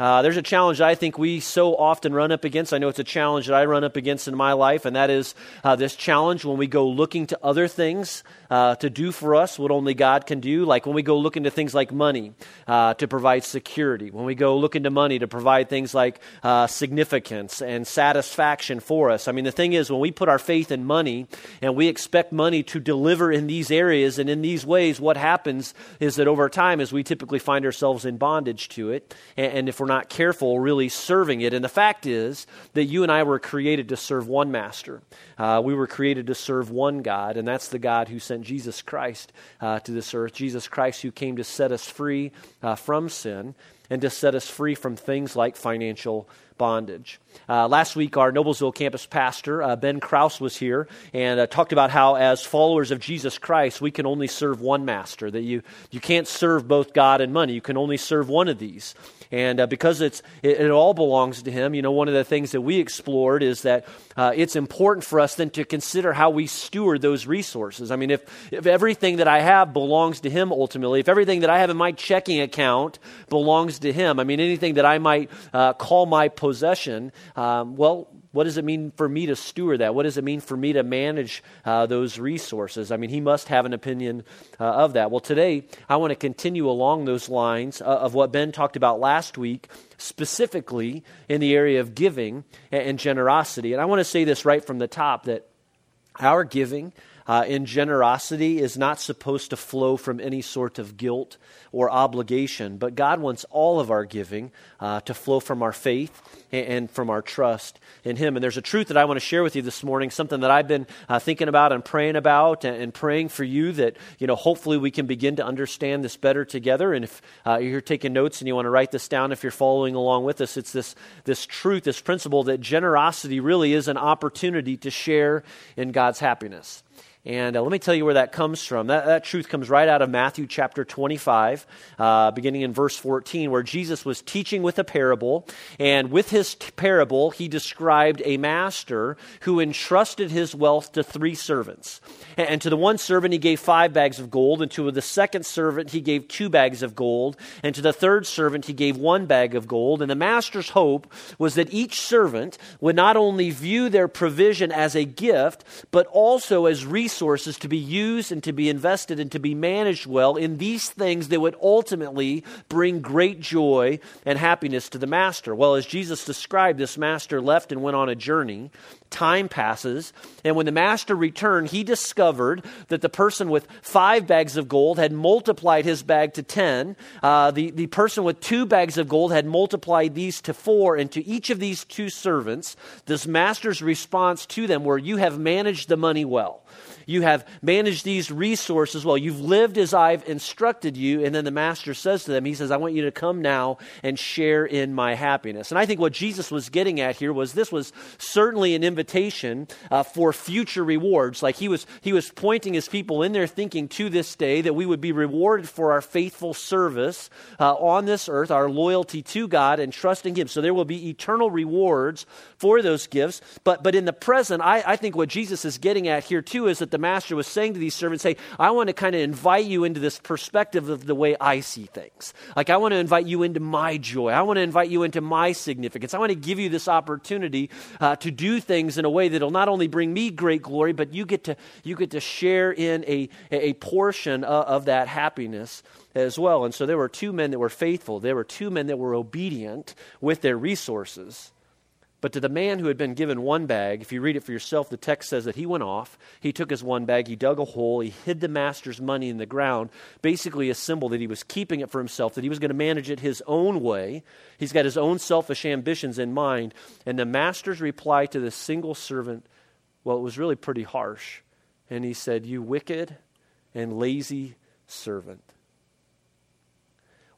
Uh, there's a challenge that I think we so often run up against. I know it's a challenge that I run up against in my life, and that is uh, this challenge when we go looking to other things uh, to do for us what only God can do. Like when we go look into things like money uh, to provide security, when we go look into money to provide things like uh, significance and satisfaction for us. I mean, the thing is, when we put our faith in money and we expect money to deliver in these areas and in these ways, what happens is that over time, as we typically find ourselves in bondage to it, and, and if we're not careful, really serving it. And the fact is that you and I were created to serve one master. Uh, we were created to serve one God, and that's the God who sent Jesus Christ uh, to this earth. Jesus Christ, who came to set us free uh, from sin and to set us free from things like financial bondage. Uh, last week, our Noblesville campus pastor, uh, Ben Kraus, was here and uh, talked about how, as followers of Jesus Christ, we can only serve one master, that you, you can't serve both God and money. You can only serve one of these. And uh, because it's, it, it, all belongs to Him, you know, one of the things that we explored is that uh, it's important for us then to consider how we steward those resources. I mean, if, if everything that I have belongs to Him ultimately, if everything that I have in my checking account belongs to Him, I mean, anything that I might uh, call my possession, um, well, what does it mean for me to steward that? What does it mean for me to manage uh, those resources? I mean, he must have an opinion uh, of that. Well, today, I want to continue along those lines uh, of what Ben talked about last week, specifically in the area of giving and, and generosity. And I want to say this right from the top that our giving uh, in generosity is not supposed to flow from any sort of guilt or obligation, but God wants all of our giving uh, to flow from our faith and from our trust in Him. And there's a truth that I want to share with you this morning, something that I've been uh, thinking about and praying about and, and, praying for you that, you know, hopefully we can begin to understand this better together. And if uh, you're taking notes and you want to write this down, if you're following along with us, it's this, this truth, this principle that generosity really is an opportunity to share in God's happiness. And uh, let me tell you where that comes from. That, that truth comes right out of Matthew chapter 25, uh, beginning in verse 14, where Jesus was teaching with a parable. And with his t- parable, he described a master who entrusted his wealth to three servants. And, and to the one servant, he gave five bags of gold. And to the second servant, he gave two bags of gold. And to the third servant, he gave one bag of gold. And the master's hope was that each servant would not only view their provision as a gift, but also as resources resources to be used and to be invested and to be managed well in these things that would ultimately bring great joy and happiness to the master. Well, as Jesus described, this master left and went on a journey. Time passes, and when the master returned, he discovered that the person with five bags of gold had multiplied his bag to ten. Uh, the, the person with two bags of gold had multiplied these to four, and to each of these two servants, this master's response to them were, You have managed the money well. You have managed these resources well. You've lived as I've instructed you. And then the master says to them, He says, I want you to come now and share in my happiness. And I think what Jesus was getting at here was this was certainly an invitation uh, for future rewards. Like he was, he was pointing his people in their thinking to this day that we would be rewarded for our faithful service uh, on this earth, our loyalty to God and trusting Him. So there will be eternal rewards for those gifts. But, but in the present, I, I think what Jesus is getting at here too is that the master was saying to these servants, hey, I want to kind of invite you into this perspective of the way I see things. Like, I want to invite you into my joy. I want to invite you into my significance. I want to give you this opportunity uh, to do things in a way that'll not only bring me great glory, but you get to, you get to share in a, a portion of, of that happiness as well. And so there were two men that were faithful. There were two men that were obedient with their resources. But to the man who had been given one bag, if you read it for yourself, the text says that he went off, he took his one bag, he dug a hole, he hid the master's money in the ground, basically a symbol that he was keeping it for himself, that he was going to manage it his own way. He's got his own selfish ambitions in mind. And the master's reply to the single servant, well, it was really pretty harsh. And he said, You wicked and lazy servant.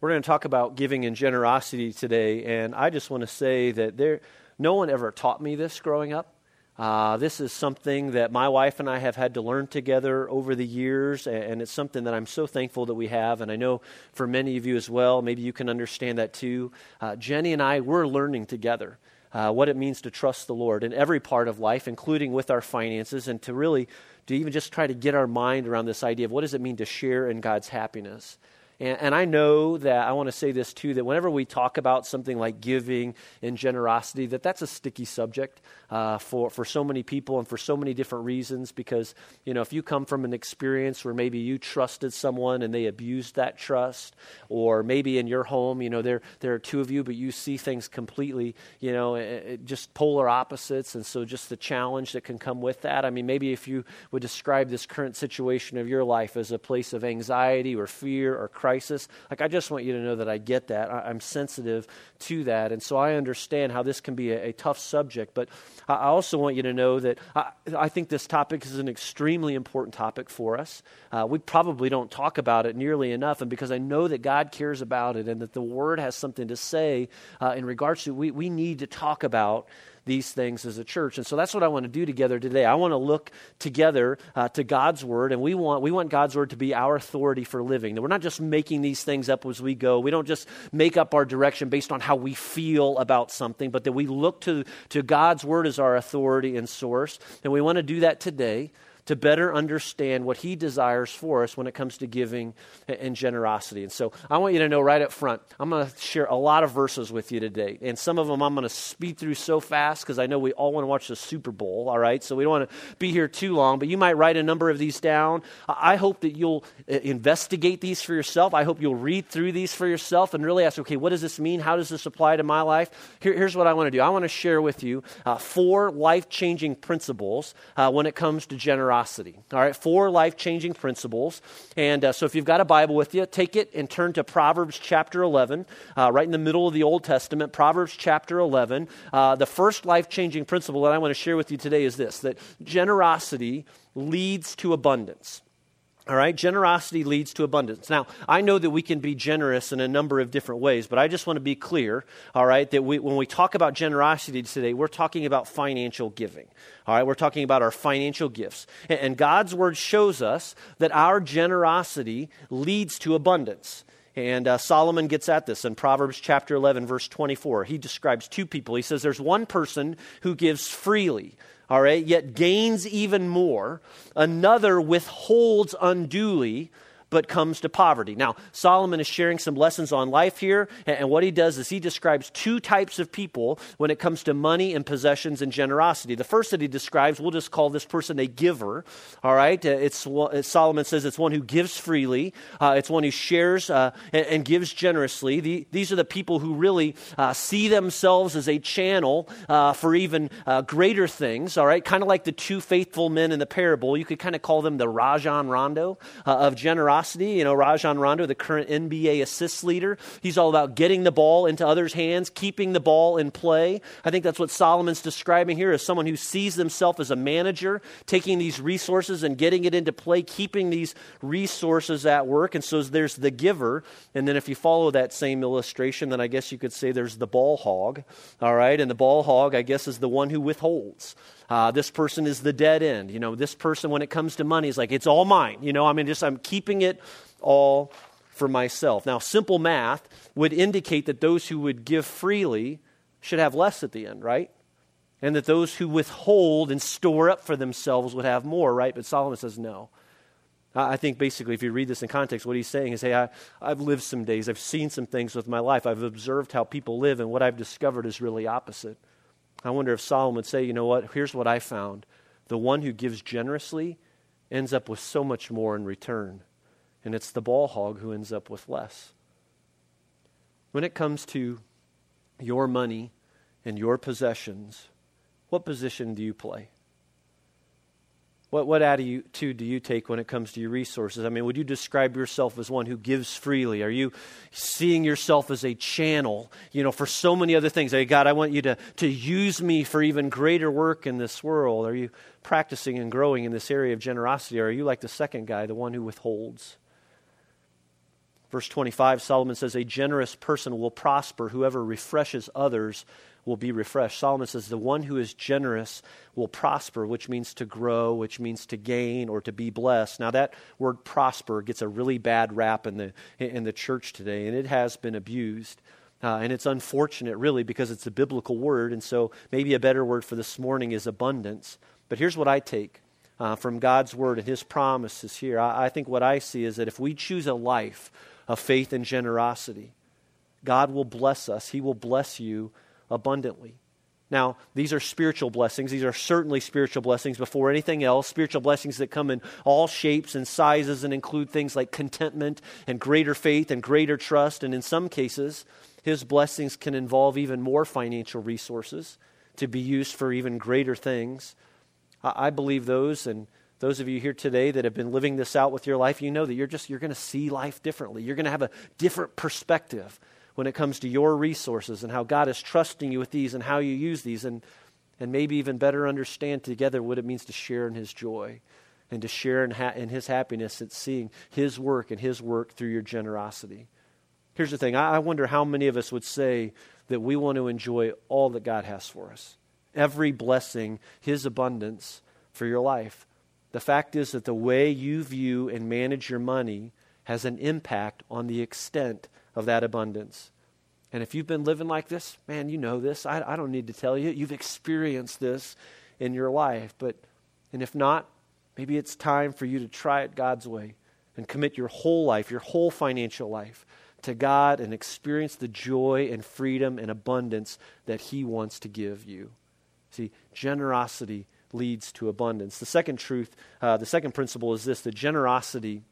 We're going to talk about giving and generosity today, and I just want to say that there no one ever taught me this growing up. Uh, this is something that my wife and I have had to learn together over the years, and it's something that I'm so thankful that we have. And I know for many of you as well, maybe you can understand that too. Uh, Jenny and I, we're learning together uh, what it means to trust the Lord in every part of life, including with our finances, and to really, to even just try to get our mind around this idea of what does it mean to share in God's happiness. And, and I know that I want to say this too that whenever we talk about something like giving and generosity, that that's a sticky subject uh, for, for so many people and for so many different reasons. Because, you know, if you come from an experience where maybe you trusted someone and they abused that trust, or maybe in your home, you know, there, there are two of you, but you see things completely, you know, it, it just polar opposites. And so just the challenge that can come with that. I mean, maybe if you would describe this current situation of your life as a place of anxiety or fear or crisis crisis. Like, I just want you to know that I get that. I, am sensitive to that. And so I understand how this can be a, a tough subject. But I, I also want you to know that I, I, think this topic is an extremely important topic for us. Uh, we probably don't talk about it nearly enough. And because I know that God cares about it and that the Word has something to say uh, in regards to, we, we need to talk about these things as a church. And so that's what I want to do together today. I want to look together uh, to God's word, and we want we want God's word to be our authority for living. That we're not just making these things up as we go. We don't just make up our direction based on how we feel about something, but that we look to to God's word as our authority and source. And we want to do that today to better understand what He desires for us when it comes to giving and generosity. And so I want you to know right up front, I'm going to share a lot of verses with you today. And some of them I'm going to speed through so fast because I know we all want to watch the Super Bowl, all right? So we don't want to be here too long, but you might write a number of these down. I hope that you'll uh, investigate these for yourself. I hope you'll read through these for yourself and really ask, okay, what does this mean? How does this apply to my life? Here, here's what I want to do I want to share with you uh, four life changing principles uh, when it comes to generosity generosity. All right, four life changing principles. And uh, so if you've got a Bible with you, take it and turn to Proverbs chapter 11, uh, right in the middle of the Old Testament, Proverbs chapter 11. Uh, the first life changing principle that I want to share with you today is this that generosity leads to abundance. All right, generosity leads to abundance. Now, I know that we can be generous in a number of different ways, but I just want to be clear, all right, that we, when we talk about generosity today, we're talking about financial giving. All right, we're talking about our financial gifts. And, and God's word shows us that our generosity leads to abundance. And uh, Solomon gets at this in Proverbs chapter 11, verse 24. He describes two people. He says, There's one person who gives freely all right, yet gains even more. Another withholds unduly, but comes to poverty. Now, Solomon is sharing some lessons on life here, and what he does is he describes two types of people when it comes to money and possessions and generosity. The first that he describes, we'll just call this person a giver, all right? Uh, it's, Solomon says it's one who gives freely, uh, it's one who shares uh, and, and, gives generously. The, these are the people who really uh, see themselves as a channel uh, for even uh, greater things, all right? Kind of like the two faithful men in the parable. You could kind of call them the Rajon Rondo of generosity You know, Rajon Rondo, the current NBA assist leader, he's all about getting the ball into others' hands, keeping the ball in play. I think that's what Solomon's describing here as someone who sees themselves as a manager, taking these resources and getting it into play, keeping these resources at work. And so there's the giver. And then if you follow that same illustration, then I guess you could say there's the ball hog. All right. And the ball hog, I guess, is the one who withholds. Uh, this person is the dead end. You know, this person, when it comes to money, is like, it's all mine. You know, I mean, just I'm keeping it all for myself. Now, simple math would indicate that those who would give freely should have less at the end, right? And that those who withhold and store up for themselves would have more, right? But Solomon says no. I think basically, if you read this in context, what he's saying is, hey, I, I've lived some days, I've seen some things with my life, I've observed how people live, and what I've discovered is really opposite. I wonder if Solomon would say, you know what, here's what I found. The one who gives generously ends up with so much more in return. And it's the ball hog who ends up with less. When it comes to your money and your possessions, what position do you play? What, what attitude do you take when it comes to your resources? I mean, would you describe yourself as one who gives freely? Are you seeing yourself as a channel, you know, for so many other things? Hey, God, I want you to, to use me for even greater work in this world. Are you practicing and growing in this area of generosity? Or are you like the second guy, the one who withholds? Verse 25, Solomon says, A generous person will prosper. Whoever refreshes others will be refreshed. Solomon says, The one who is generous will prosper, which means to grow, which means to gain or to be blessed. Now, that word prosper gets a really bad rap in the, in the church today, and it has been abused. Uh, and it's unfortunate, really, because it's a biblical word. And so maybe a better word for this morning is abundance. But here's what I take uh, from God's word and his promises here. I, I think what I see is that if we choose a life of faith and generosity. God will bless us, He will bless you abundantly. Now, these are spiritual blessings. These are certainly spiritual blessings before anything else. Spiritual blessings that come in all shapes and sizes and include things like contentment and greater faith and greater trust. And in some cases, his blessings can involve even more financial resources to be used for even greater things. I, believe those, and those of you here today that have been living this out with your life, you know that you're just you're going to see life differently. You're going to have a different perspective when it comes to your resources and how God is trusting you with these and how you use these, and, and maybe even better understand together what it means to share in His joy and to share in, ha- in His happiness at seeing His work and His work through your generosity. Here's the thing I, I wonder how many of us would say that we want to enjoy all that God has for us, every blessing, His abundance for your life. The fact is that the way you view and manage your money has an impact on the extent of that abundance. And if you've been living like this, man, you know this. I, I don't need to tell you. You've experienced this in your life. But, and if not, maybe it's time for you to try it God's way and commit your whole life, your whole financial life to God and experience the joy and freedom and abundance that He wants to give you. See, generosity leads to abundance. The second truth, uh, the second principle is this that generosity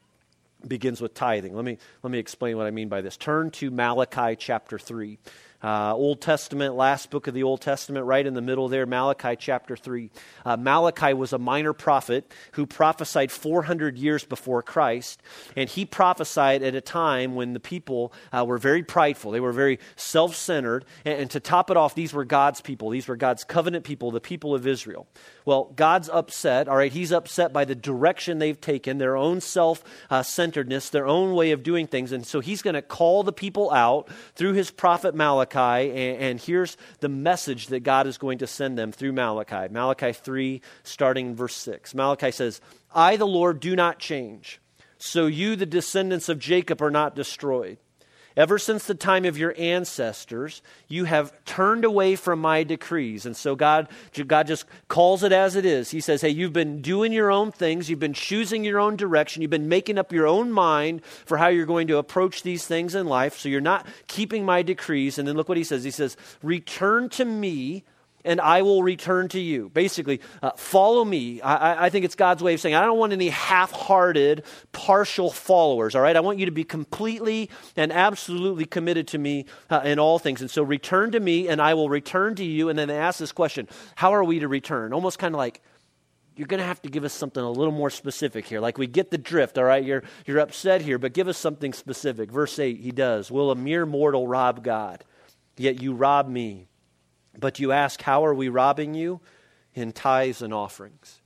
begins with tithing. Let me, let me explain what I mean by this. Turn to Malachi chapter 3. Uh, Old Testament, last book of the Old Testament, right in the middle there, Malachi chapter 3. Uh, Malachi was a minor prophet who prophesied 400 years before Christ, and he prophesied at a time when the people uh, were very prideful. They were very self centered, and, and to top it off, these were God's people. These were God's covenant people, the people of Israel. Well, God's upset, all right? He's upset by the direction they've taken, their own self centeredness, their own way of doing things, and so he's going to call the people out through his prophet Malachi Malachi, and, and here's the message that God is going to send them through Malachi. Malachi 3, starting in verse 6. Malachi says, I, the Lord, do not change, so you, the descendants of Jacob, are not destroyed. Ever since the time of your ancestors, you have turned away from my decrees. And so God, God just calls it as it is. He says, Hey, you've been doing your own things. You've been choosing your own direction. You've been making up your own mind for how you're going to approach these things in life. So you're not keeping my decrees. And then look what he says. He says, Return to me and I will return to you. Basically, uh, follow me. I, I, think it's God's way of saying, I don't want any half hearted, partial followers, all right? I want you to be completely and absolutely committed to me uh, in all things. And so return to me, and I will return to you. And then they ask this question How are we to return? Almost kind of like, you're going to have to give us something a little more specific here. Like we get the drift, all right? You're, you're upset here, but give us something specific. Verse 8, he does. Will a mere mortal rob God? Yet you rob me. But you ask, How are we robbing you? In tithes and offerings.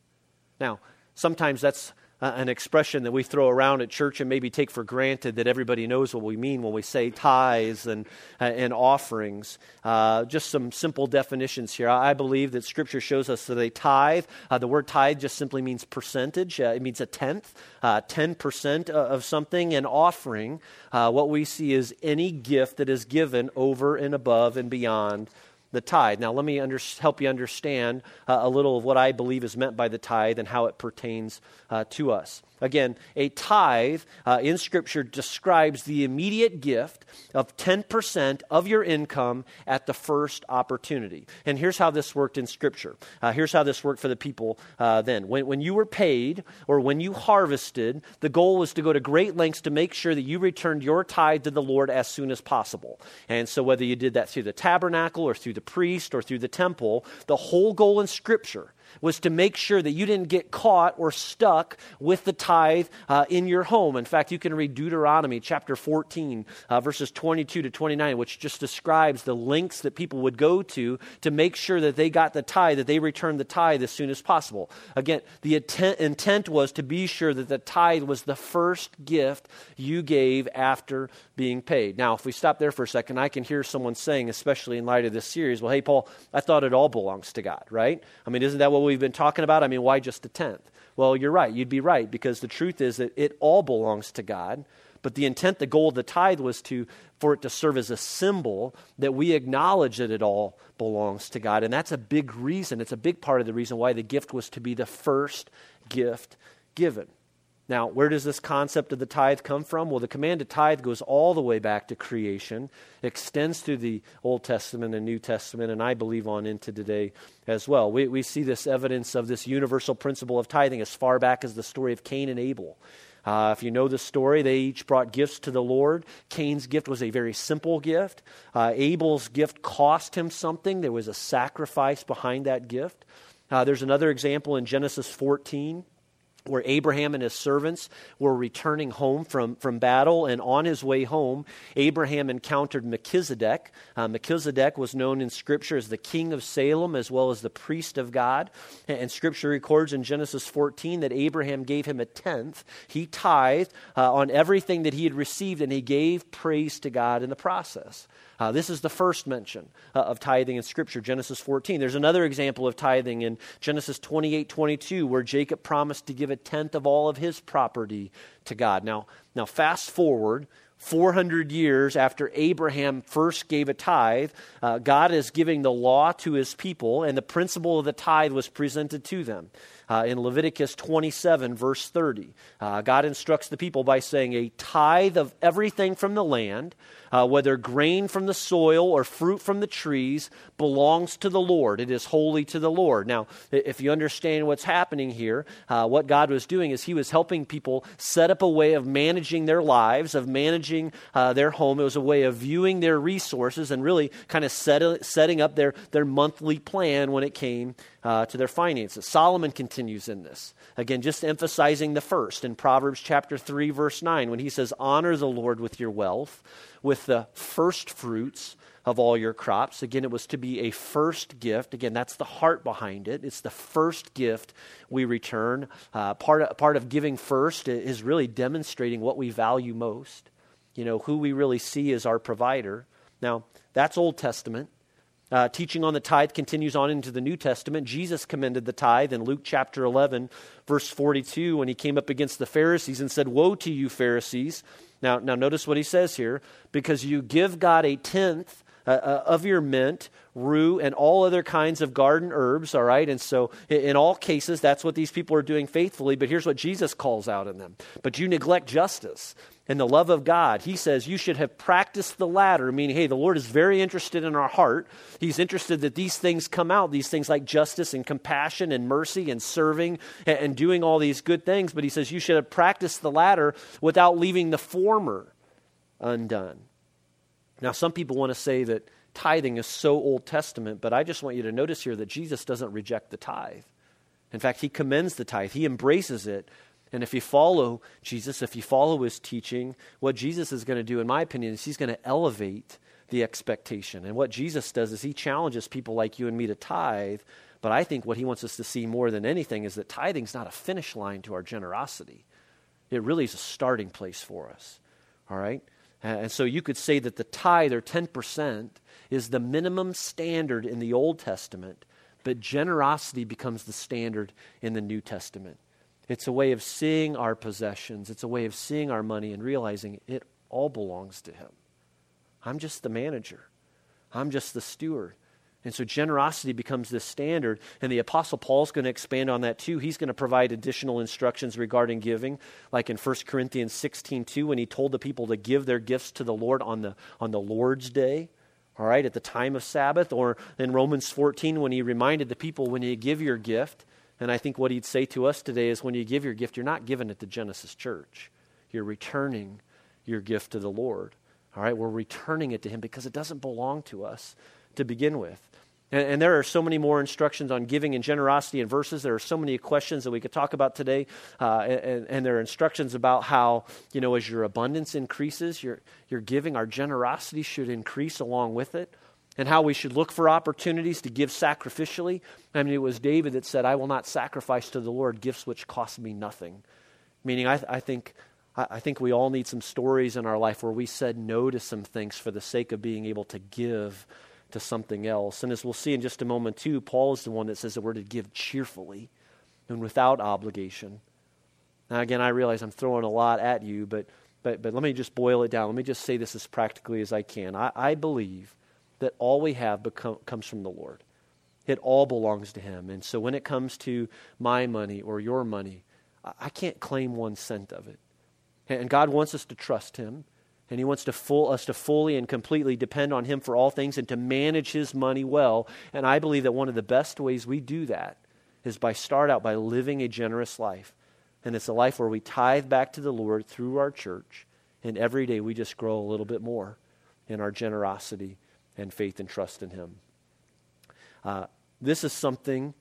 Now, sometimes that's an expression that we throw around at church and maybe take for granted that everybody knows what we mean when we say tithes and, uh, and offerings. Uh, just some simple definitions here. I believe that Scripture shows us that a tithe, uh, the word tithe just simply means percentage, uh, it means a tenth, 10% uh, of something. And offering, what we see is any gift that is given over and above and beyond the tithe. Now, let me under, help you understand uh, a little of what I believe is meant by the tithe and how it pertains uh, to us. Again, a tithe uh, in Scripture describes the immediate gift of 10% of your income at the first opportunity. And here's how this worked in Scripture. Uh, here's how this worked for the people uh, then. When, when you were paid or when you harvested, the goal was to go to great lengths to make sure that you returned your tithe to the Lord as soon as possible. And so, whether you did that through the tabernacle or through the priest or through the temple, the whole goal in Scripture was to make sure that you didn't get caught or stuck with the tithe uh, in your home. In fact, you can read Deuteronomy chapter 14, uh, verses 22 to 29, which just describes the lengths that people would go to to make sure that they got the tithe, that they returned the tithe as soon as possible. Again, the intent, intent was to be sure that the tithe was the first gift you gave after being paid. Now, if we stop there for a second, I can hear someone saying, especially in light of this series, well, hey, Paul, I thought it all belongs to God, right? I mean, isn't that what we've been talking about? I mean, why just a tenth? Well, you're right. You'd be right because the truth is that it all belongs to God. But the intent, the goal of the tithe was to for it to serve as a symbol that we acknowledge that it all belongs to God. And that's a big reason. It's a big part of the reason why the gift was to be the first gift given. Now, where does this concept of the tithe come from? Well, the command to tithe goes all the way back to creation, extends through the Old Testament and New Testament, and I believe on into today as well. We, we see this evidence of this universal principle of tithing as far back as the story of Cain and Abel. Uh, if you know the story, they each brought gifts to the Lord. Cain's gift was a very simple gift. Uh, Abel's gift cost him something. There was a sacrifice behind that gift. Uh, there's another example in Genesis 14 where Abraham and his servants were returning home from, from battle. And on his way home, Abraham encountered Melchizedek. Uh, Melchizedek was known in Scripture as the king of Salem as well as the priest of God. And, and Scripture records in Genesis 14 that Abraham gave him a tenth. He tithed uh, on everything that he had received, and he gave praise to God in the process. Uh, this is the first mention uh, of tithing in Scripture, Genesis 14. There's another example of tithing in Genesis 28 22, where Jacob promised to give a tenth of all of his property to God. Now, now fast forward 400 years after Abraham first gave a tithe, uh, God is giving the law to his people, and the principle of the tithe was presented to them. Uh, in Leviticus 27, verse 30, uh, God instructs the people by saying, A tithe of everything from the land uh, whether grain from the soil or fruit from the trees, belongs to the Lord. It is holy to the Lord. Now, if you understand what's happening here, uh, what God was doing is He was helping people set up a way of managing their lives, of managing uh, their home. It was a way of viewing their resources and really kind of set, setting up their, their monthly plan when it came uh, to their finances. Solomon continues in this. Again, just emphasizing the first in Proverbs chapter 3, verse 9, when he says, Honor the Lord with your wealth with the first fruits of all your crops. Again, it was to be a first gift. Again, that's the heart behind it. It's the first gift we return. Uh, part, of, part of giving first is really demonstrating what we value most, you know, who we really see as our provider. Now, that's Old Testament. Uh, teaching on the tithe continues on into the New Testament. Jesus commended the tithe in Luke chapter 11, verse 42, when he came up against the Pharisees and said, Woe to you, Pharisees! Now, now notice what he says here because you give God a tenth uh, uh, of your mint, rue, and all other kinds of garden herbs, all right? And so, in all cases, that's what these people are doing faithfully. But here's what Jesus calls out in them. But you neglect justice and the love of God. He says you should have practiced the latter, meaning, hey, the Lord is very interested in our heart. He's interested that these things come out, these things like justice and compassion and mercy and serving and, and doing all these good things. But he says you should have practiced the latter without leaving the former undone. Now, some people want to say that tithing is so Old Testament, but I just want you to notice here that Jesus doesn't reject the tithe. In fact, he commends the tithe, he embraces it. And if you follow Jesus, if you follow his teaching, what Jesus is going to do, in my opinion, is he's going to elevate the expectation. And what Jesus does is he challenges people like you and me to tithe. But I think what he wants us to see more than anything is that tithing is not a finish line to our generosity. It really is a starting place for us. All right? And so you could say that the tithe, or 10%, is the minimum standard in the Old Testament, but generosity becomes the standard in the New Testament. It's a way of seeing our possessions, it's a way of seeing our money and realizing it all belongs to Him. I'm just the manager, I'm just the steward. And so generosity becomes the standard. And the Apostle Paul's going to expand on that too. He's going to provide additional instructions regarding giving, like in 1 Corinthians 16 2, when he told the people to give their gifts to the Lord on the, on the Lord's day, all right, at the time of Sabbath, or in Romans 14, when he reminded the people when you give your gift, and I think what he'd say to us today is when you give your gift, you're not giving it to Genesis Church. You're returning your gift to the Lord. All right, we're returning it to him because it doesn't belong to us to begin with. And, and, there are so many more instructions on giving and generosity in verses. There are so many questions that we could talk about today. Uh, and, and, there are instructions about how, you know, as your abundance increases, your, your giving, our generosity should increase along with it. And how we should look for opportunities to give sacrificially. I mean, it was David that said, I will not sacrifice to the Lord gifts which cost me nothing. Meaning, I, I think I think we all need some stories in our life where we said no to some things for the sake of being able to give to something else. And as we'll see in just a moment, too, Paul is the one that says that we're to give cheerfully and without obligation. Now, again, I realize I'm throwing a lot at you, but, but, but let me just boil it down. Let me just say this as practically as I can. I, I believe that all we have become, comes from the Lord, it all belongs to Him. And so when it comes to my money or your money, I can't claim one cent of it. And God wants us to trust Him. And he wants to full, us to fully and completely depend on him for all things and to manage his money well. And I believe that one of the best ways we do that is by start out by living a generous life. And it's a life where we tithe back to the Lord through our church. And every day we just grow a little bit more in our generosity and faith and trust in him. Uh, this is something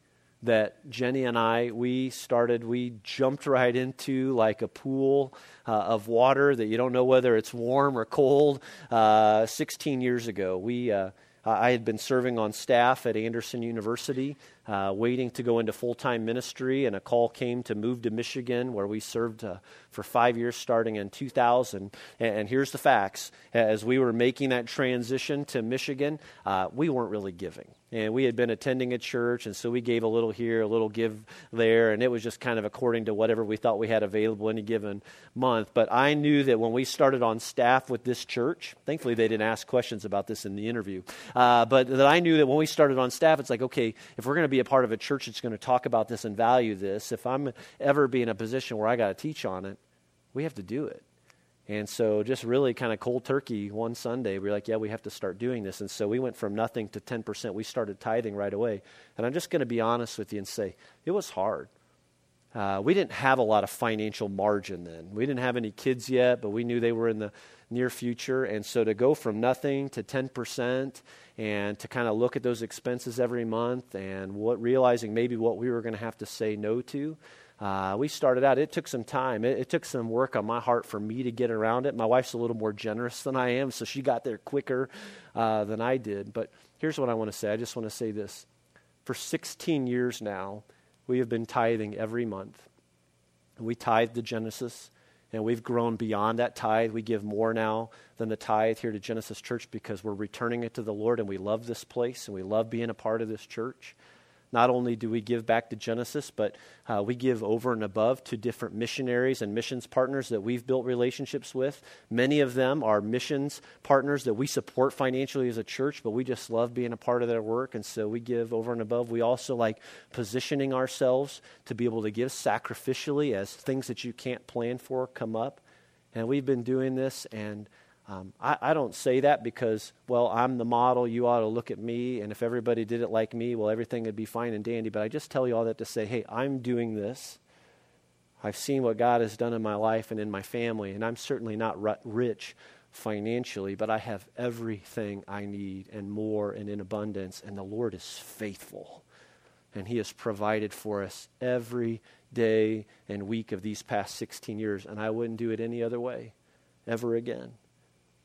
that Jenny and I, we started, we jumped right into like a pool uh, of water that you don't know whether it's warm or cold. Uh, 16 years ago, we, uh, I had been serving on staff at Anderson University, uh, waiting to go into full time ministry, and a call came to move to Michigan, where we served uh, for five years starting in 2000. And, and, here's the facts as we were making that transition to Michigan, uh, we weren't really giving and we had been attending a church, and so we gave a little here, a little give there, and it was just kind of according to whatever we thought we had available any given month. But I knew that when we started on staff with this church, thankfully they didn't ask questions about this in the interview, uh, but that I knew that when we started on staff, it's like, okay, if we're going to be a part of a church that's going to talk about this and value this, if I'm ever be in a position where I got to teach on it, we have to do it. And so, just really kind of cold turkey one Sunday, we are like, yeah, we have to start doing this. And so, we went from nothing to 10%. We started tithing right away. And I'm just going to be honest with you and say, it was hard. Uh, we didn't have a lot of financial margin then. We didn't have any kids yet, but we knew they were in the near future. And so, to go from nothing to 10% and to kind of look at those expenses every month and what, realizing maybe what we were going to have to say no to uh, we started out, it took some time. It, it, took some work on my heart for me to get around it. My wife's a little more generous than I am, so she got there quicker uh, than I did. But here's what I want to say I just want to say this. For 16 years now, we have been tithing every month. We tithe to Genesis, and we've grown beyond that tithe. We give more now than the tithe here to Genesis Church because we're returning it to the Lord, and we love this place, and we love being a part of this church. Not only do we give back to Genesis, but uh, we give over and above to different missionaries and missions partners that we've built relationships with. Many of them are missions partners that we support financially as a church, but we just love being a part of their work, and so we give over and above. We also like positioning ourselves to be able to give sacrificially as things that you can't plan for come up. And we've been doing this, and um, I, I, don't say that because, well, I'm the model, you ought to look at me, and if everybody did it like me, well, everything would be fine and dandy. But I just tell you all that to say, hey, I'm doing this. I've seen what God has done in my life and in my family, and I'm certainly not rich financially, but I have everything I need and more and in abundance, and the Lord is faithful. And He has provided for us every day and week of these past 16 years, and I wouldn't do it any other way ever again.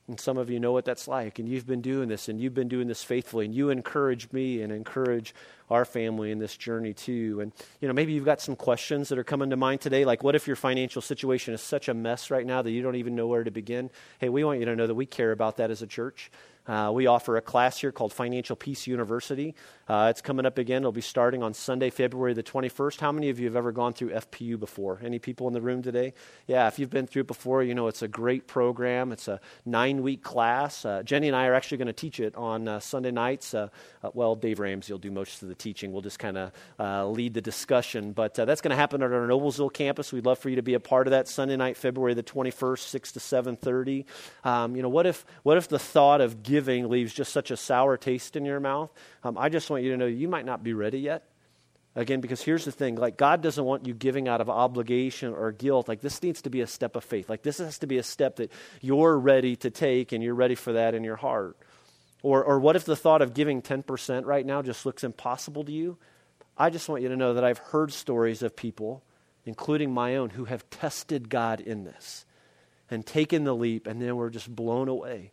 And some of you know what that's like, and you've been doing this, and you've been doing this faithfully, and you encourage me and encourage our family in this journey too. And, you know, maybe you've got some questions that are coming to mind today, like what if your financial situation is such a mess right now that you don't even know where to begin? Hey, we want you to know that we care about that as a church. Uh, we offer a class here called Financial Peace University. Uh, it's coming up again. It'll be starting on Sunday, February the 21st. How many of you have ever gone through FPU before? Any people in the room today? Yeah, if you've been through it before, you know it's a great program. It's a nine week class. Uh, Jenny and I are actually going to teach it on uh, Sunday nights. Uh, uh, well, Dave Ramsey will do most of the teaching. We'll just kind of lead the discussion. But that's going to happen at our Noblesville campus. We'd love for you to be a part of that Sunday night, February the 21st, 6 to 7.30. Um, you know, what if, what if the thought of giving leaves just such a sour taste in your mouth? Um, I just want you to know you might not be ready yet. Again, because here's the thing like, God doesn't want you giving out of obligation or guilt. Like, this needs to be a step of faith. Like, this has to be a step that you're ready to take and you're ready for that in your heart. Or, or what if the thought of giving 10% right now just looks impossible to you? I just want you to know that I've heard stories of people, including my own, who have tested God in this and taken the leap and then were just blown away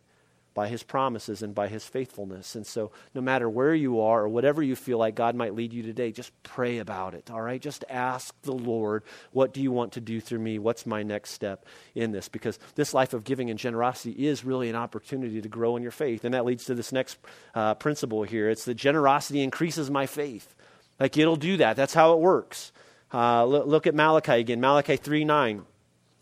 by his promises and by his faithfulness. And so, no matter where you are or whatever you feel like God might lead you today, just pray about it, all right? Just ask the Lord, what do you want to do through me? What's my next step in this? Because this life of giving and generosity is really an opportunity to grow in your faith. And that leads to this next uh, principle here it's that generosity increases my faith. Like it'll do that. That's how it works. Uh, look, look at Malachi again, Malachi 3 9.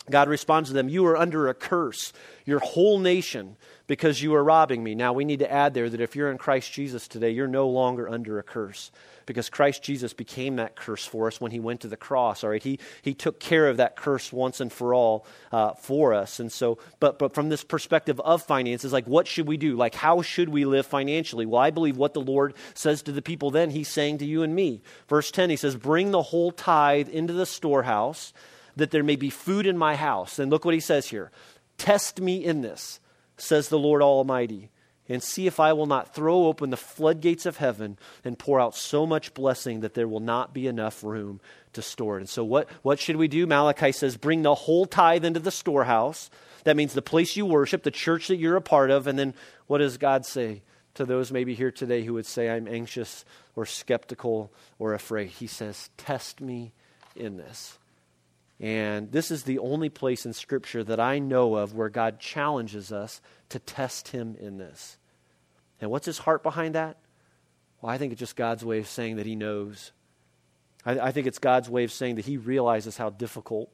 God responds to them, You are under a curse, your whole nation, because you are robbing me. Now, we need to add there that if you're in Christ Jesus today, you're no longer under a curse because Christ Jesus became that curse for us when he went to the cross. All right, he, he took care of that curse once and for all uh, for us. And so, but, but from this perspective of finances, like what should we do? Like, how should we live financially? Well, I believe what the Lord says to the people then, he's saying to you and me. Verse 10, he says, Bring the whole tithe into the storehouse that there may be food in my house. And look what he says here Test me in this, says the Lord Almighty and see if I will not throw open the floodgates of heaven and pour out so much blessing that there will not be enough room to store it. And so, what, what should we do? Malachi says, bring the whole tithe into the storehouse. That means the place you worship, the church that you're a part of. And then, what does God say to those maybe here today who would say, I'm anxious or skeptical or afraid? He says, Test me in this. And this is the only place in Scripture that I know of where God challenges us to test Him in this. And what's His heart behind that? Well, I think it's just God's way of saying that He knows. I, I think it's God's way of saying that He realizes how difficult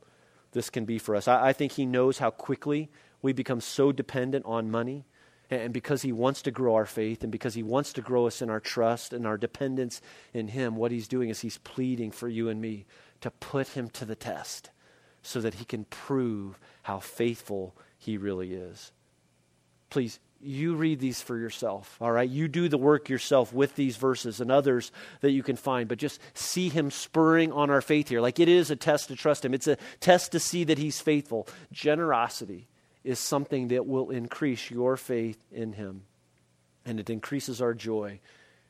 this can be for us. I, I think He knows how quickly we become so dependent on money. And because He wants to grow our faith and because He wants to grow us in our trust and our dependence in Him, what He's doing is He's pleading for you and me to put him to the test so that he can prove how faithful he really is. Please, you read these for yourself, all right? You do the work yourself with these verses and others that you can find, but just see him spurring on our faith here. Like it is a test to trust him, it's a test to see that he's faithful. Generosity is something that will increase your faith in him, and it increases our joy,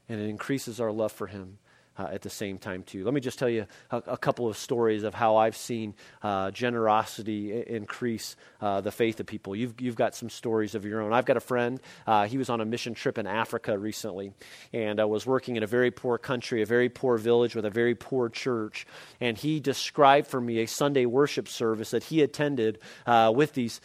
and it increases our love for him uh, at the same time too. Let me just tell you a, a couple of stories of how I've seen uh, generosity I- increase uh, the faith of people. You've you've got some stories of your own. I've got a friend. Uh, he was on a mission trip in Africa recently, and uh, was working in a very poor country, a very poor village with a very poor church. And he described for me a Sunday worship service that he attended uh, with these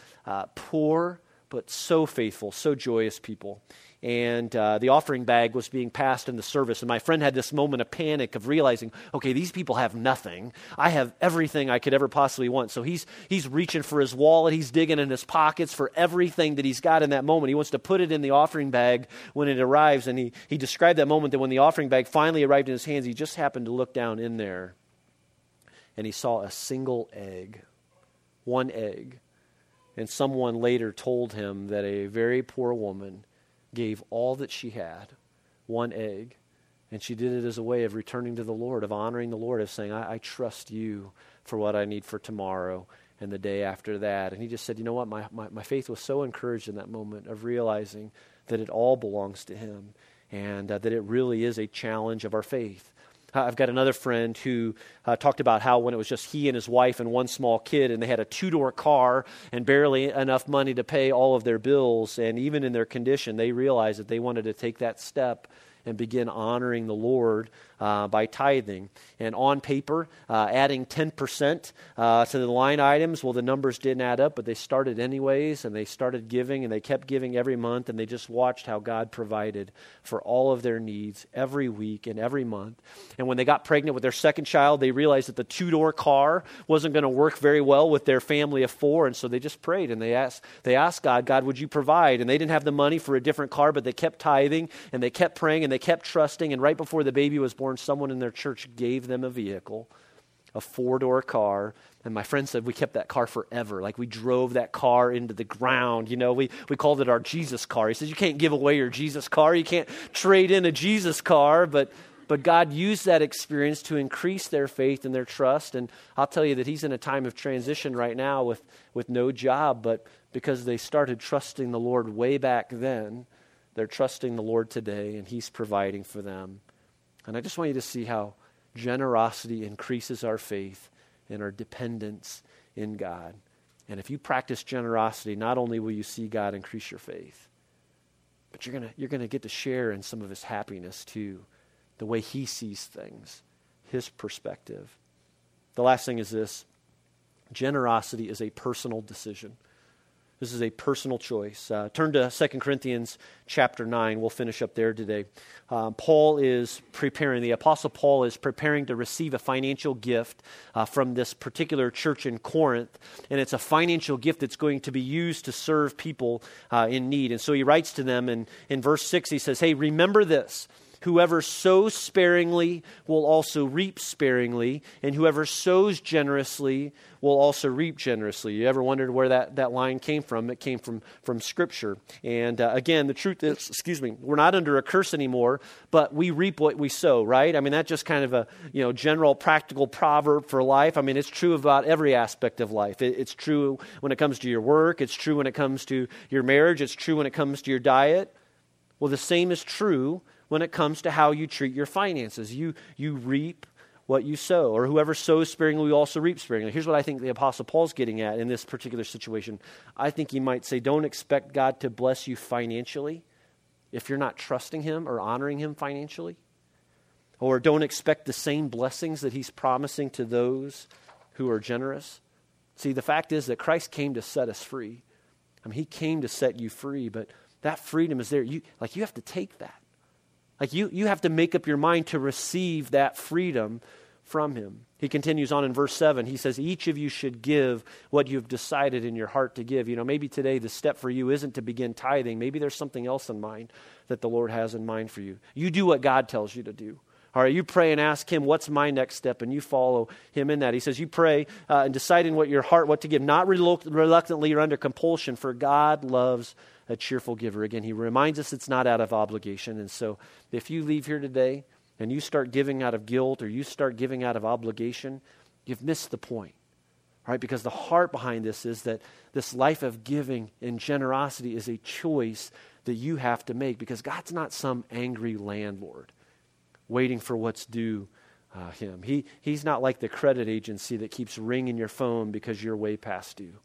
poor but so faithful, so joyous people and uh, the offering bag was being passed in the service. And my friend had this moment of panic of realizing, okay, these people have nothing. I have everything I could ever possibly want. So he's, he's reaching for his wallet, he's digging in his pockets for everything that he's got in that moment. He wants to put it in the offering bag when it arrives. And he, he described that moment that when the offering bag finally arrived in his hands, he just happened to look down in there and he saw a single egg, one egg. And someone later told him that a very poor woman gave all that she had, one egg, and she did it as a way of returning to the Lord, of honoring the Lord, of saying, I, I trust you for what I need for tomorrow and the day after that. And he just said, You know what? My, my, my faith was so encouraged in that moment of realizing that it all belongs to him and uh, that it really is a challenge of our faith. I've got another friend who uh, talked about how when it was just he and his wife and one small kid, and they had a two door car and barely enough money to pay all of their bills, and even in their condition, they realized that they wanted to take that step and begin honoring the Lord uh, by tithing. And on paper, uh, adding 10% uh, to the line items, well, the numbers didn't add up, but they started anyways, and they started giving, and they kept giving every month, and they just watched how God provided for all of their needs every week and every month. And when they got pregnant with their second child, they realized that the two door car wasn't going to work very well with their family of four, and so they just prayed and they asked, they asked God, God, would you provide? And they didn't have the money for a different car, but they kept tithing and they kept praying and they kept trusting. And right before the baby was born, born, someone in their church gave them a vehicle, a four door car. And my friend said we kept that car forever. Like we drove that car into the ground. You know, we, we called it our Jesus car. He says, You can't give away your Jesus car. You can't trade in a Jesus car. But, but God used that experience to increase their faith and their trust. And I'll tell you that he's in a time of transition right now with, with no job. But because they started trusting the Lord way back then, they're trusting the Lord today, and he's providing for them. And I just want you to see how generosity increases our faith and our dependence in God. And if you practice generosity, not only will you see God increase your faith, but you're going you're going to get to share in some of his happiness too, the way he sees things, his perspective. The last thing is this generosity is a personal decision. This is a personal choice. Uh, turn to 2 Corinthians chapter 9. We'll finish up there today. Um, Paul is preparing, the Apostle Paul is preparing to receive a financial gift uh, from this particular church in Corinth. And it's a financial gift that's going to be used to serve people uh, in need. And so he writes to them, and in verse 6, he says, Hey, remember this. Whoever sows sparingly will also reap sparingly, and whoever sows generously will also reap generously. You ever wondered where that, that line came from? It came from, from Scripture. And uh, again, the truth is, excuse me, we're not under a curse anymore, but we reap what we sow, right? I mean, that's just kind of a you know general practical proverb for life. I mean, it's true about every aspect of life. It, it's true when it comes to your work, it's true when it comes to your marriage, it's true when it comes to your diet. Well, the same is true when it comes to how you treat your finances. You, you reap what you sow, or whoever sows sparingly will also reap sparingly. Here's what I think the Apostle Paul's getting at in this particular situation. I think he might say, Don't expect God to bless you financially if you're not trusting Him or honoring Him financially. Or don't expect the same blessings that He's promising to those who are generous. See, the fact is that Christ came to set us free. I mean, He came to set you free, but that freedom is there. You, like, you have to take that. Like you, you have to make up your mind to receive that freedom from him. He continues on in verse 7. He says, Each of you should give what you've decided in your heart to give. You know, maybe today the step for you isn't to begin tithing. Maybe there's something else in mind that the Lord has in mind for you. You do what God tells you to do. All right, you pray and ask Him, What's my next step? And you follow Him in that. He says, You pray uh, and decide in what your heart what to give, not reluctantly or under compulsion, for God loves a cheerful giver. Again, he reminds us it's not out of obligation. And so if you leave here today and you start giving out of guilt or you start giving out of obligation, you've missed the point. Right? Because the heart behind this is that this life of giving and generosity is a choice that you have to make because God's not some angry landlord waiting for what's due uh, him. He, he's not like the credit agency that keeps ringing your phone because you're way past due.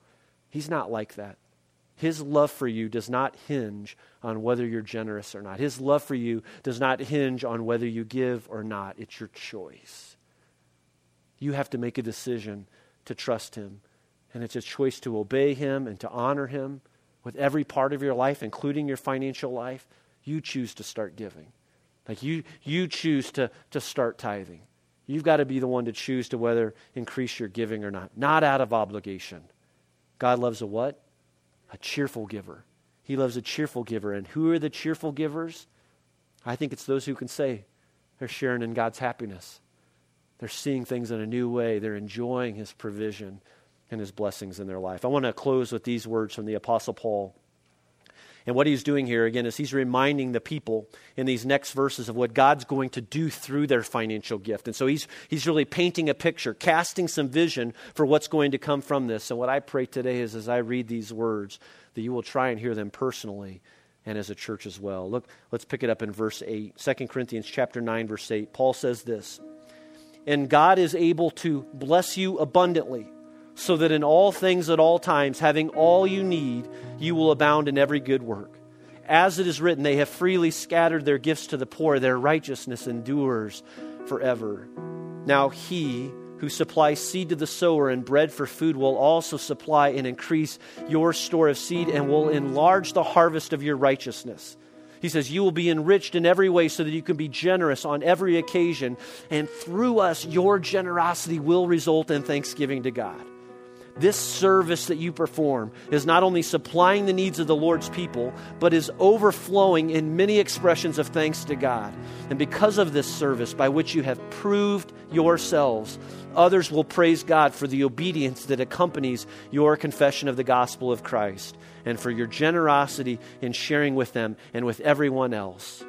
He's not like that. His love for you does not hinge on whether you're generous or not. His love for you does not hinge on whether you give or not. It's your choice. You have to make a decision to trust Him. And it's a choice to obey Him and to honor Him with every part of your life, including your financial life. You choose to start giving. Like you, you choose to, to start tithing. You've got to be the one to choose to whether increase your giving or not, not out of obligation. God loves a what? A cheerful giver. He loves a cheerful giver. And who are the cheerful givers? I think it's those who can say they're sharing in God's happiness. They're seeing things in a new way. They're enjoying His provision and His blessings in their life. I want to close with these words from the Apostle Paul. And what he's doing here, again, is he's reminding the people in these next verses of what God's going to do through their financial gift. And so he's, he's really painting a picture, casting some vision for what's going to come from this. And what I pray today is as I read these words, that you will try and hear them personally and as a church as well. Look, let's pick it up in verse 8. 2 Corinthians chapter 9, verse 8. Paul says this And God is able to bless you abundantly so that in all things at all times, having all you need, you will abound in every good work. As it is written, they have freely scattered their gifts to the poor, their righteousness endures forever. Now he who supplies seed to the sower and bread for food will also supply and increase your store of seed and will enlarge the harvest of your righteousness. He says, You will be enriched in every way so that you can be generous on every occasion. And through us, your generosity will result in thanksgiving to God. This service that you perform is not only supplying the needs of the Lord's people, but is overflowing in many expressions of thanks to God. And because of this service, by which you have proved yourselves, others will praise God for the obedience that accompanies your confession of the gospel of Christ and for your generosity in sharing with them and with everyone else.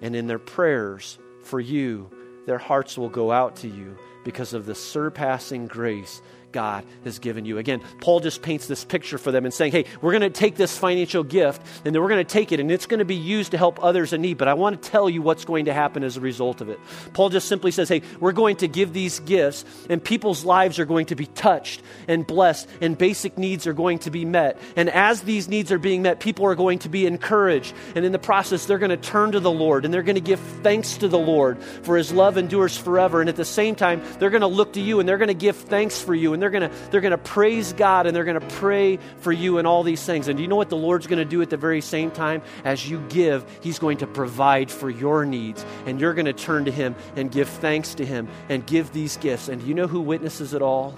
And in their prayers for you, their hearts will go out to you because of the surpassing grace God has given you. Again, Paul just paints this picture for them and saying, hey, we're going to take this financial gift and then we're going to take it and it's going to be used to help others in need. But I want to tell you what's going to happen as a result of it. Paul just simply says, hey, we're going to give these gifts and people's lives are going to be touched and blessed and basic needs are going to be met. And as these needs are being met, people are going to be encouraged. And in the process, they're going to turn to the Lord and they're going to give thanks to the Lord for his love endures forever. And at the same time, they're going to look to you and they're going to give thanks for you and they're going to they're going to praise God and they're going to pray for you and all these things. And do you know what the Lord's going to do at the very same time as you give, he's going to provide for your needs and you're going to turn to him and give thanks to him and give these gifts. And do you know who witnesses it all?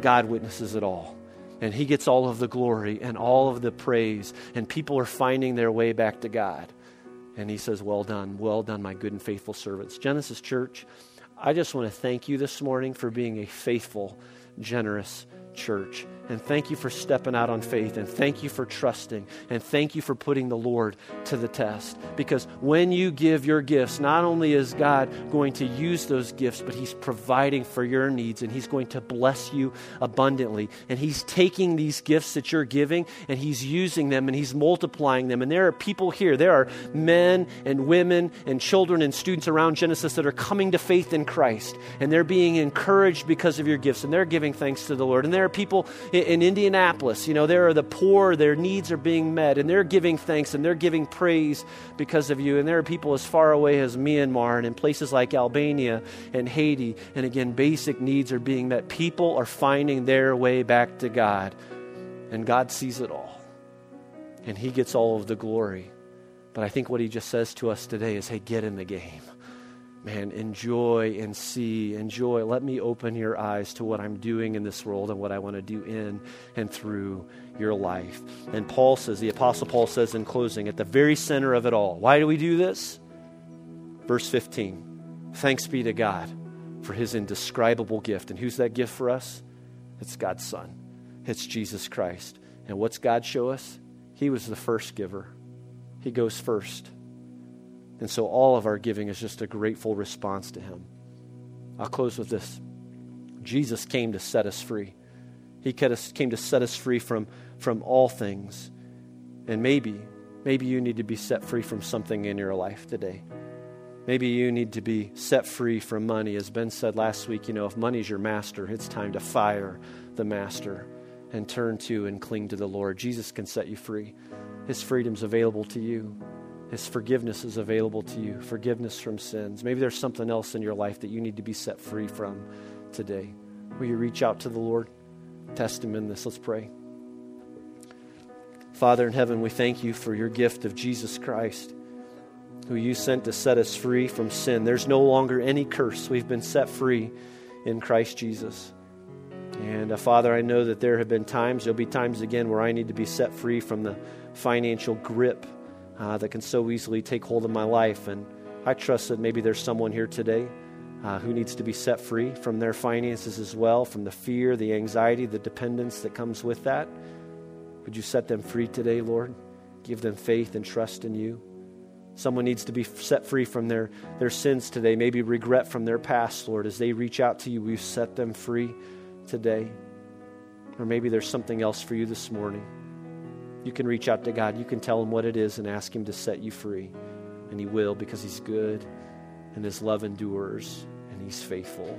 God witnesses it all. And he gets all of the glory and all of the praise and people are finding their way back to God. And he says, Well done, well done, my good and faithful servants. Genesis Church, I just want to thank you this morning for being a faithful, generous church. And thank you for stepping out on faith. And thank you for trusting. And thank you for putting the Lord to the test. Because when you give your gifts, not only is God going to use those gifts, but He's providing for your needs and He's going to bless you abundantly. And He's taking these gifts that you're giving and He's using them and He's multiplying them. And there are people here, there are men and women and children and students around Genesis that are coming to faith in Christ. And they're being encouraged because of your gifts. And they're giving thanks to the Lord. And there are people in Indianapolis, you know, there are the poor, their needs are being met, and they're giving thanks and they're giving praise because of you. And there are people as far away as Myanmar and in places like Albania and Haiti, and again, basic needs are being met. People are finding their way back to God, and God sees it all, and He gets all of the glory. But I think what He just says to us today is hey, get in the game man, enjoy and see, enjoy. Let me open your eyes to what I'm doing in this world and what I want to do in and through your life. And Paul says, the Apostle Paul says in closing, at the very center of it all, why do we do this? Verse 15 Thanks be to God for his indescribable gift. And who's that gift for us? It's God's Son, it's Jesus Christ. And what's God show us? He was the first giver, He goes first. And so all of our giving is just a grateful response to Him. I'll close with this Jesus came to set us free. He came to set us free from, from all things. And maybe, maybe you need to be set free from something in your life today. Maybe you need to be set free from money. As Ben said last week, you know, if money's your master, it's time to fire the master and turn to and cling to the Lord. Jesus can set you free. His freedom's available to you. His forgiveness is available to you forgiveness from sins. Maybe there's something else in your life that you need to be set free from today. Will you reach out to the Lord? Test Him in this. Let's pray. Father in heaven, we thank you for your gift of Jesus Christ, who you sent to set us free from sin. There's no longer any curse. We've been set free in Christ Jesus. And uh, Father, I know that there have been times, there'll be times again where I need to be set free from the financial grip uh, that can so easily take hold of my life. And I trust that maybe there's someone here today uh, who needs to be set free from their finances as well, from the fear, the anxiety, the dependence that comes with that. Would you set them free today, Lord? Give them faith and trust in you. Someone needs to be set free from their, their sins today, maybe regret from their past, Lord. As they reach out to you, will you set them free today? Or maybe there's something else for you this morning you can reach out to God. You can tell Him what it is and ask Him to set you free. And He will because He's good and His love endures and He's faithful.